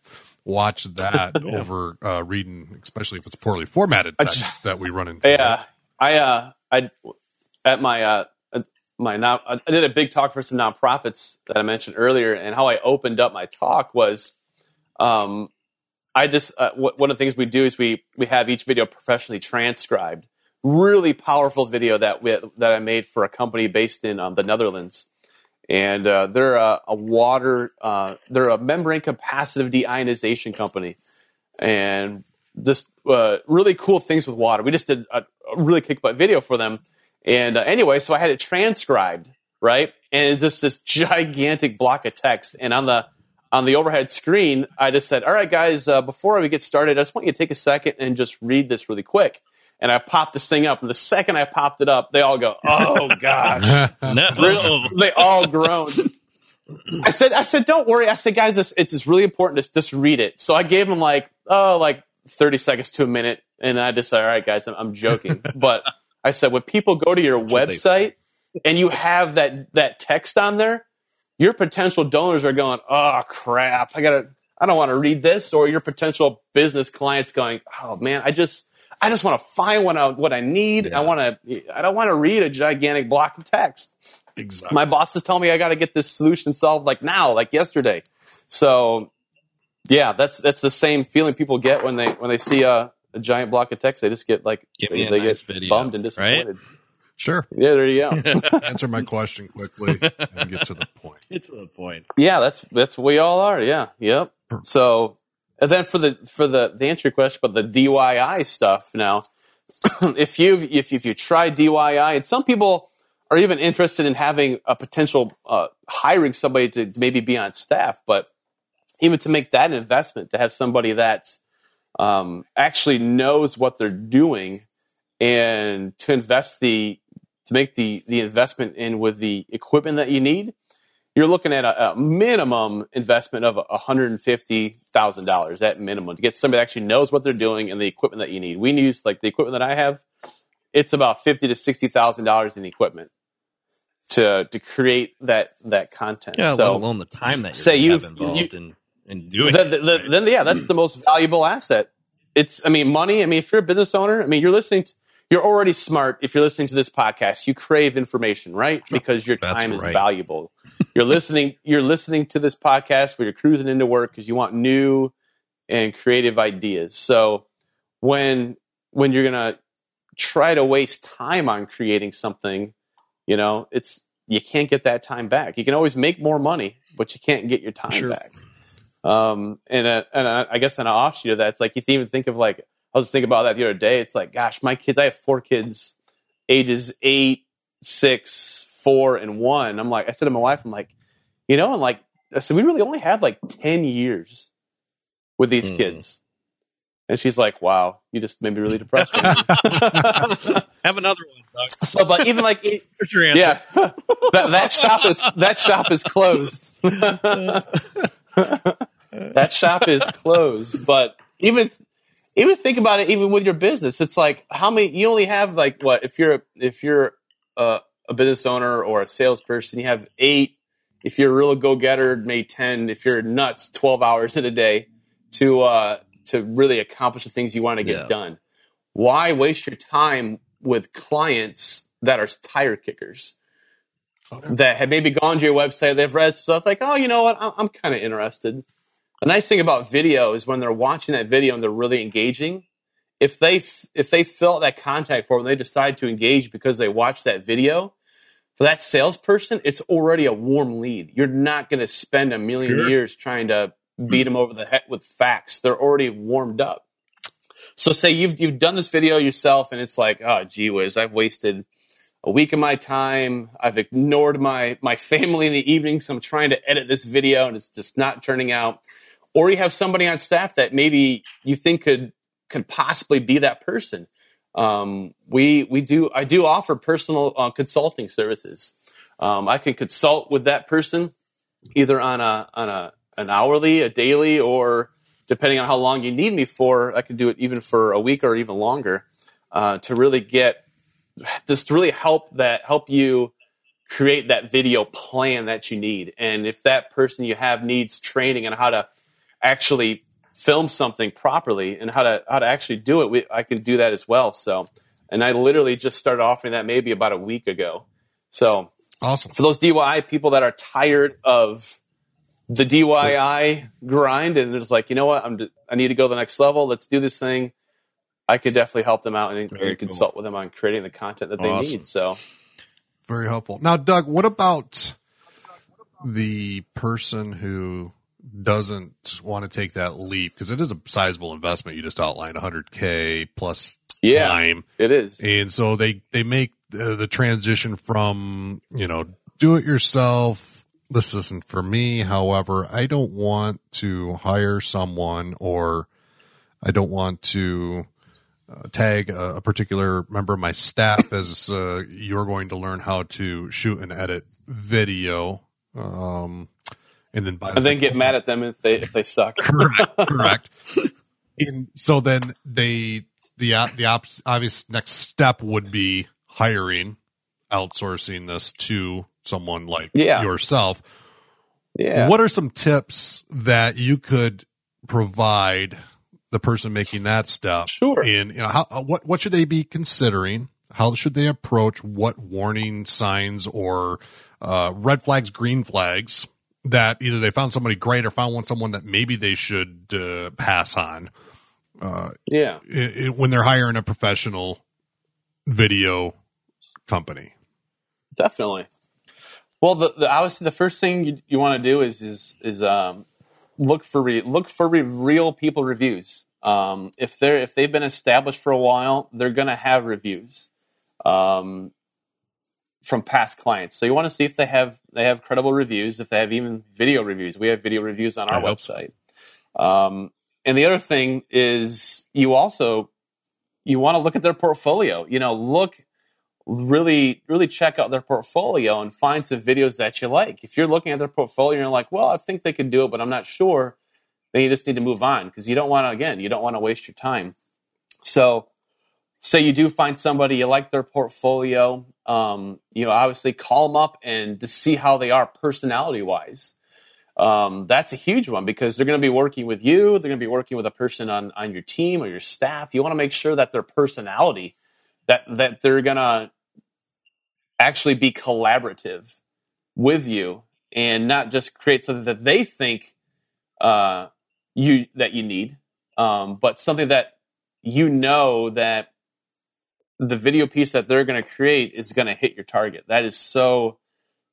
watch that yeah. over uh, reading, especially if it's poorly formatted text just, that we run into. Yeah, I uh, I at my uh, my now I did a big talk for some nonprofits that I mentioned earlier, and how I opened up my talk was um, I just uh, w- one of the things we do is we we have each video professionally transcribed. Really powerful video that we, that I made for a company based in um, the Netherlands, and uh, they're a, a water uh, they're a membrane capacitive deionization company, and this uh, really cool things with water. We just did a, a really kick butt video for them, and uh, anyway, so I had it transcribed right, and just this gigantic block of text, and on the on the overhead screen, I just said, all right, guys, uh, before we get started, I just want you to take a second and just read this really quick. And I popped this thing up. And the second I popped it up, they all go, "Oh gosh!" No. they all groaned. I said, "I said, don't worry." I said, "Guys, this, it's just really important. Just just read it." So I gave them like oh like thirty seconds to a minute, and I just said, "All right, guys, I'm, I'm joking," but I said, when people go to your they website and you have that that text on there, your potential donors are going, "Oh crap, I gotta." I don't want to read this, or your potential business clients going, "Oh man, I just, I just want to find what I, what I need. I want to, I don't want to read a gigantic block of text." Exactly. My boss is telling me I got to get this solution solved like now, like yesterday. So, yeah, that's that's the same feeling people get when they when they see a, a giant block of text. They just get like Give they, they nice get video, bummed and right? disappointed. Sure. Yeah, there you go. Answer my question quickly and get to the point. It's to the point. yeah, that's that's what we all are. Yeah, yep. So, and then for the for the the answer your question about the DIY stuff now, if you if if you try DIY, and some people are even interested in having a potential uh, hiring somebody to maybe be on staff, but even to make that investment to have somebody that's um, actually knows what they're doing and to invest the to make the the investment in with the equipment that you need you're looking at a, a minimum investment of $150,000 at minimum to get somebody that actually knows what they're doing and the equipment that you need. We use like the equipment that I have, it's about fifty to $60,000 in equipment to to create that that content. Yeah, so let alone the time that say you've- involved you- in, in doing then, it. then, then, yeah, that's the most valuable asset. It's, I mean, money. I mean, if you're a business owner, I mean, you're listening. To, you're already smart. If you're listening to this podcast, you crave information, right? Because your That's time is right. valuable. You're listening. You're listening to this podcast where you're cruising into work because you want new and creative ideas. So when when you're gonna try to waste time on creating something, you know, it's you can't get that time back. You can always make more money, but you can't get your time Sure. back. Um, and a, and a, I guess an offshoot of that, it's like you even think of like I was thinking about that the other day. It's like, gosh, my kids. I have four kids, ages eight, six, four, and one. I'm like, I said to my wife, I'm like, you know, and like I said, we really only have like ten years with these Hmm. kids. And she's like, "Wow, you just made me really depressed." Have another one, Doug. so, but even like, it- your answer? yeah, that, that shop is that shop is closed. that shop is closed. But even even think about it. Even with your business, it's like how many you only have like what if you're if you're a, a business owner or a salesperson, you have eight. If you're a real go getter, maybe ten. If you're nuts, twelve hours in a day to uh, to really accomplish the things you want to get Yeah. done. Why waste your time with clients that are tire kickers? that have maybe gone to your website, they've read some stuff like, oh, you know what, I'm, I'm kind of interested. The nice thing about video is when they're watching that video and they're really engaging. If they f- if they fill out that contact form and they decide to engage because they watched that video, for that salesperson, it's already a warm lead. You're not going to spend a million Sure. years trying to hmm. beat them over the head with facts. They're already warmed up. So say you've you've done this video yourself and it's like, oh gee whiz, I've wasted a week of my time. I've ignored my my family in the evenings. I'm trying to edit this video and it's just not turning out. Or you have somebody on staff that maybe you think could could possibly be that person. Um, we we do I do offer personal uh, consulting services. Um, I can consult with that person either on a on a an hourly, a daily, or depending on how long you need me for, I can do it even for a week or even longer uh, to really get just to really help that help you create that video plan that you need. And if that person you have needs training on how to actually film something properly and how to how to actually do it, we, I can do that as well. So, and I literally just started offering that maybe about a week ago. So Awesome. for those DIY people that are tired of the DIY grind and it's like, you know what, I'm d- I need to go to the next level. Let's do this thing. I could definitely help them out and, Very and cool. consult with them on creating the content that they Awesome. need. So Very helpful. Now, Doug, what about the person who doesn't want to take that leap? Because it is a sizable investment. You just outlined 100K plus yeah, time. it is. And so they, they make the, the transition from, you know, do it yourself. This isn't for me. However, I don't want to hire someone or I don't want to uh, tag a, a, particular member of my staff as uh, you're going to learn how to shoot and edit video. Um, and then buy. and then get mad at them if they if they suck. correct, correct. and so then they the the obvious next step would be hiring, outsourcing this to someone like yeah. yourself. Yeah. What are some tips that you could provide the person making that step? Sure. And you know, how, what what should they be considering? How should they approach? What warning signs or uh, red flags, green flags that either they found somebody great or found one someone that maybe they should uh, pass on? Uh, yeah, it, it, when they're hiring a professional video company. Definitely. Well, the, the obviously the first thing you, you want to do is is is um, look for re, look for re, real people reviews. Um, if they're if they've been established for a while, they're going to have reviews um, from past clients. So you want to see if they have they have credible reviews. If they have even video reviews, we have video reviews on our website. Um, and the other thing is you also you want to look at their portfolio. You know, look really really check out their portfolio and find some videos that you like. If you're looking at their portfolio and you're like, well, I think they could do it, but I'm not sure, then you just need to move on because you don't want to again, you don't want to waste your time. So say you do find somebody you like their portfolio, um, you know, obviously call them up and to see how they are personality wise. Um, that's a huge one because they're going to be working with you. They're going to be working with a person on, on your team or your staff. You want to make sure that their personality, that that they're going to actually be collaborative with you and not just create something that they think uh, you that you need, um, but something that you know that the video piece that they're going to create is going to hit your target. That is so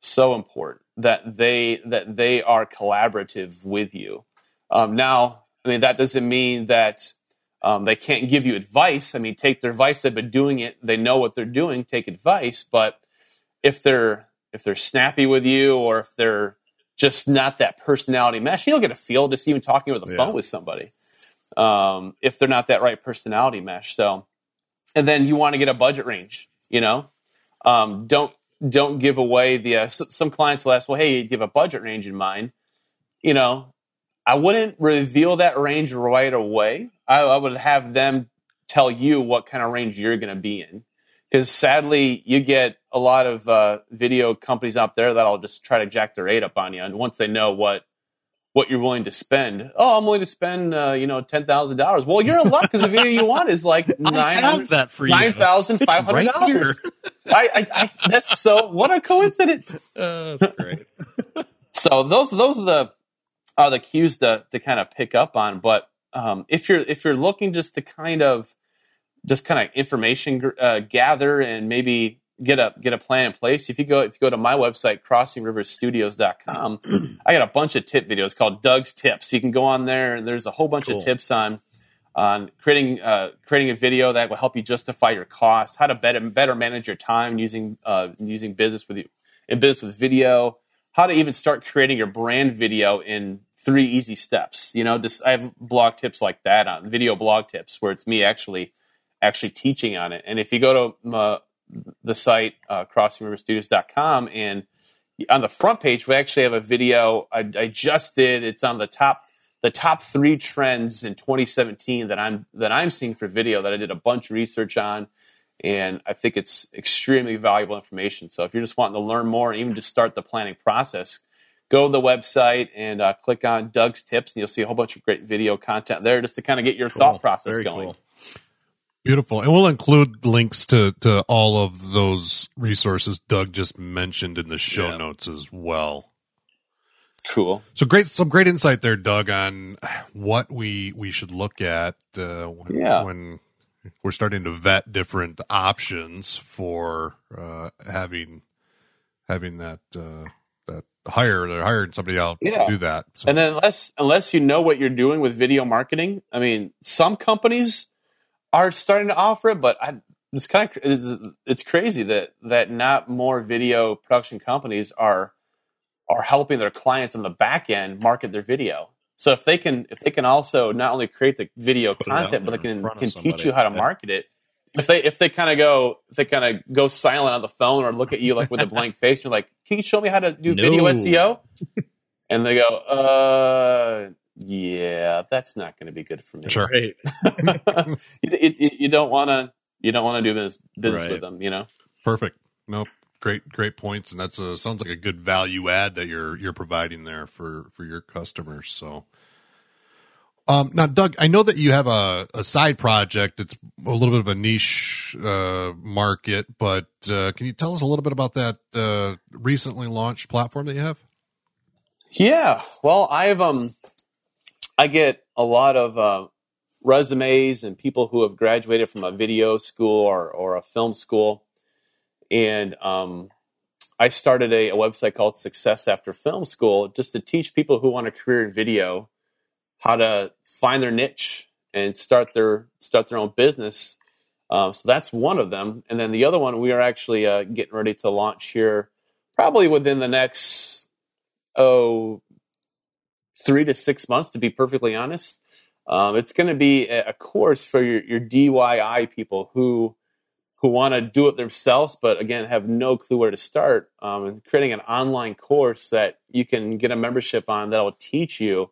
so important that they that they are collaborative with you. Um, now, I mean that doesn't mean that um, they can't give you advice. I mean, take their advice. They've been doing it. They know what they're doing. Take advice, but if they're if they're snappy with you or if they're just not that personality mesh, you'll get a feel just even talking with the yeah. phone with somebody. Um, if they're not that right personality mesh. So, and then you want to get a budget range. You know, um, don't don't give away the. Uh, some clients will ask, "Well, hey, do you have a budget range in mind?" You know, I wouldn't reveal that range right away. I, I would have them tell you what kind of range you're going to be in because sadly you get a lot of uh, video companies out there that'll just try to jack their rate up on you and once they know what what you're willing to spend. Oh i'm willing to spend uh, you know $10000 well you're in luck because the video you want is like nine that for $9500 I, I, I, that's so what a coincidence. Uh, that's great. So those those are the are the cues to, to kind of pick up on. But um, if you're if you're looking just to kind of just kind of information uh, gather and maybe get a get a plan in place. If you go if you go to my website crossingriverstudios.com, I got a bunch of tip videos called Doug's Tips. You can go on there and there's a whole bunch cool. of tips on on creating uh, creating a video that will help you justify your cost, how to better better manage your time using uh, using business with you in business with video, how to even start creating your brand video in three easy steps. You know, just I have blog tips like that on video blog tips where it's me actually actually teaching on it. And if you go to uh, the site, uh, crossingriverstudios.com, and on the front page, we actually have a video I, I, just did. It's on the top the top three trends in 2017 that I'm that I'm seeing for video that I did a bunch of research on, and I think it's extremely valuable information. So if you're just wanting to learn more, even just start the planning process, go to the website and uh, click on Doug's tips, and you'll see a whole bunch of great video content there just to kind of get your cool. thought process Very going. Cool. Beautiful. And we'll include links to, to all of those resources Doug just mentioned in the show yeah. notes as well. Cool. So great, some great insight there, Doug, on what we we should look at uh, when, yeah. when we're starting to vet different options for uh, having having that uh, that hire or hiring somebody out yeah. to do that. So. And then unless unless you know what you're doing with video marketing, I mean, some companies are starting to offer it, but I, it's kind of it's, it's crazy that that not more video production companies are are helping their clients on the back end market their video. So if they can if they can also not only create the video Put content, but they can can teach you how to Yeah. market it. If they if they kind of go if they kind of go silent on the phone or look at you like with a blank face, you're like, "Can you show me how to do video SEO?" And they go, "Uh, yeah, that's not going to be good for me." Sure. Right. you, you, you don't want to you don't want to do business business Right. with them, you know. Perfect. No, great, great points, and that's a sounds like a good value add that you're you're providing there for for your customers. So, um, now, Doug, I know that you have a, a side project. It's a little bit of a niche uh, market, but uh, can you tell us a little bit about that uh, recently launched platform that you have? Yeah, well, I've um, I get a lot of uh, resumes and people who have graduated from a video school or or a film school, and um, I started a, a website called Success After Film School just to teach people who want a career in video how to find their niche and start their start their own business. Um, so that's one of them, and then the other one we are actually uh, getting ready to launch here, probably within the next oh three to six months to be perfectly honest um, it's going to be a course for your, your diy people who who want to do it themselves but again have no clue where to start um, and creating an online course that you can get a membership on that will teach you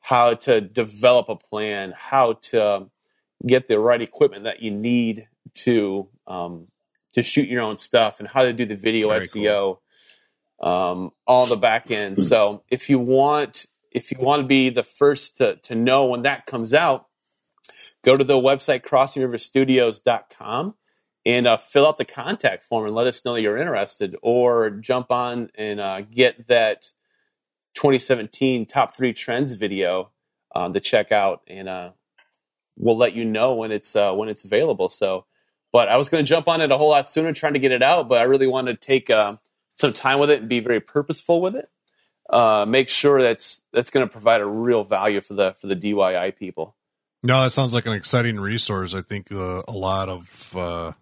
how to develop a plan how to get the right equipment that you need to um, to shoot your own stuff and how to do the video Very seo um, all the back end. So if you want if you want to be the first to, to know when that comes out, go to the website crossingriverstudios.com and uh, fill out the contact form and let us know you're interested or jump on and uh, get that 2017 top three trends video um, to check out and uh, we'll let you know when it's uh, when it's available. So but i was going to jump on it a whole lot sooner trying to get it out but i really want to take uh, some time with it and be very purposeful with it uh, make sure that's that's going to provide a real value for the for the dyi people No, that sounds like an exciting resource. I think uh, a lot of uh,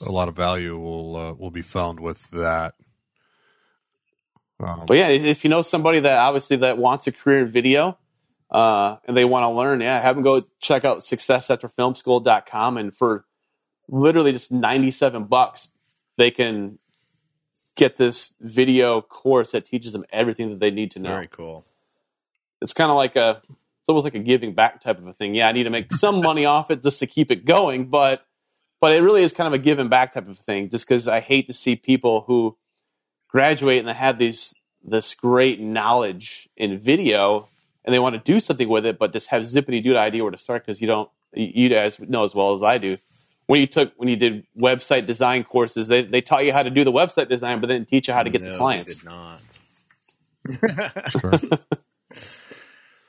a lot of value will uh, will be found with that. Um, But yeah, if you know somebody that obviously that wants a career in video uh, and they want to learn, yeah, have them go check out successafterfilmschool.com and for literally just 97 bucks, they can get this video course that teaches them everything that they need to know. Very cool. It's kind of like a, it's almost like a giving back type of a thing. Yeah, I need to make some money off it just to keep it going, but, but it really is kind of a giving back type of thing just because I hate to see people who graduate and they have these this great knowledge in video and they want to do something with it, but just have zippity doo idea where to start because you don't. You guys know as well as I do. When you took when you did website design courses, they, they taught you how to do the website design, but they didn't teach you how to get No, the they clients. did not.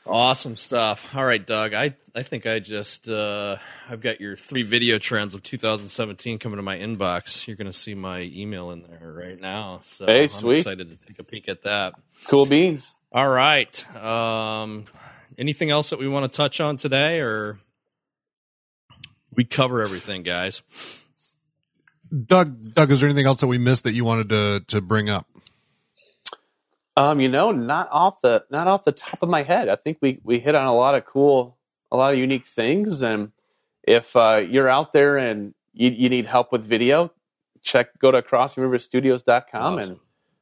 Awesome stuff. All right, Doug. I, I think I just uh, I've got your three video trends of 2017 coming to my inbox. You're going to see my email in there right now. So Hey, I'm sweet. excited to take a peek at that. Cool beans. All right. Um, anything else that we want to touch on today, or we cover everything, guys? Doug, Doug, is there anything else that we missed that you wanted to to bring up? Um, you know, not off the not off the top of my head. I think we we hit on a lot of cool, a lot of unique things. And if uh, you're out there and you, you need help with video, check go to crossingriverstudios.com and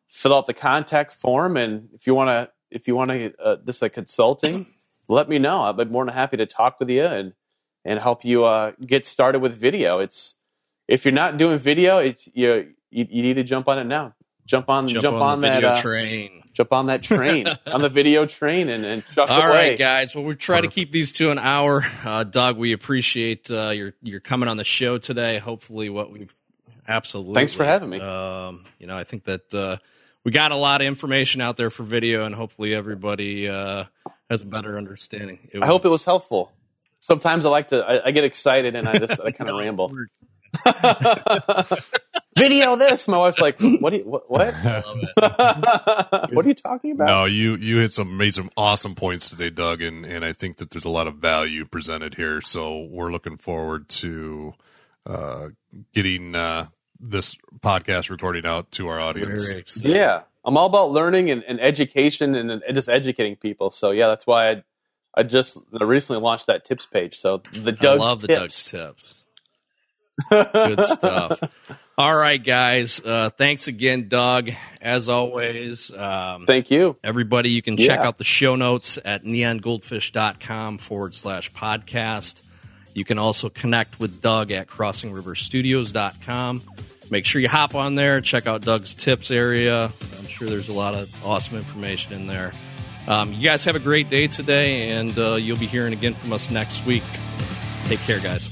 fill out the contact form. And if you want to, if you want to uh, just a consulting, let me know. I'd be more than happy to talk with you and and help you uh, get started with video. It's if you're not doing video, it's you you, you need to jump on it now. Jump on jump, on, the that video uh, train. jump on that train on the video train and, and chuck All away. right, guys. Well, we try to keep these to an hour. Uh, Doug, we appreciate uh, your your coming on the show today. Hopefully, what we've absolutely. Thanks for having me. Um, you know, I think that uh, we got a lot of information out there for video, and hopefully, everybody uh, has a better understanding. It I hope it was helpful. Sometimes I like to I, I get excited and I just I kind of ramble. Video this. My wife's like, what? Do you, what? What? what are you talking about? No, you you hit some made some awesome points today, Doug, and and I think that there's a lot of value presented here. So we're looking forward to uh, getting uh, this podcast recording out to our audience. Yeah, I'm all about learning and, and education and, and, just educating people. So yeah, that's why I I just recently launched that tips page. So the Doug's I love the tips. Doug's tips. Good stuff. All right, guys. Uh, thanks again, Doug. As always, um, thank you. Everybody, you can check out the show notes at neongoldfish.com forward slash podcast. You can also connect with Doug at crossingriverstudios.com. Make sure you hop on there, check out Doug's tips area. I'm sure there's a lot of awesome information in there. Um, you guys have a great day today, and uh, you'll be hearing again from us next week. Take care, guys.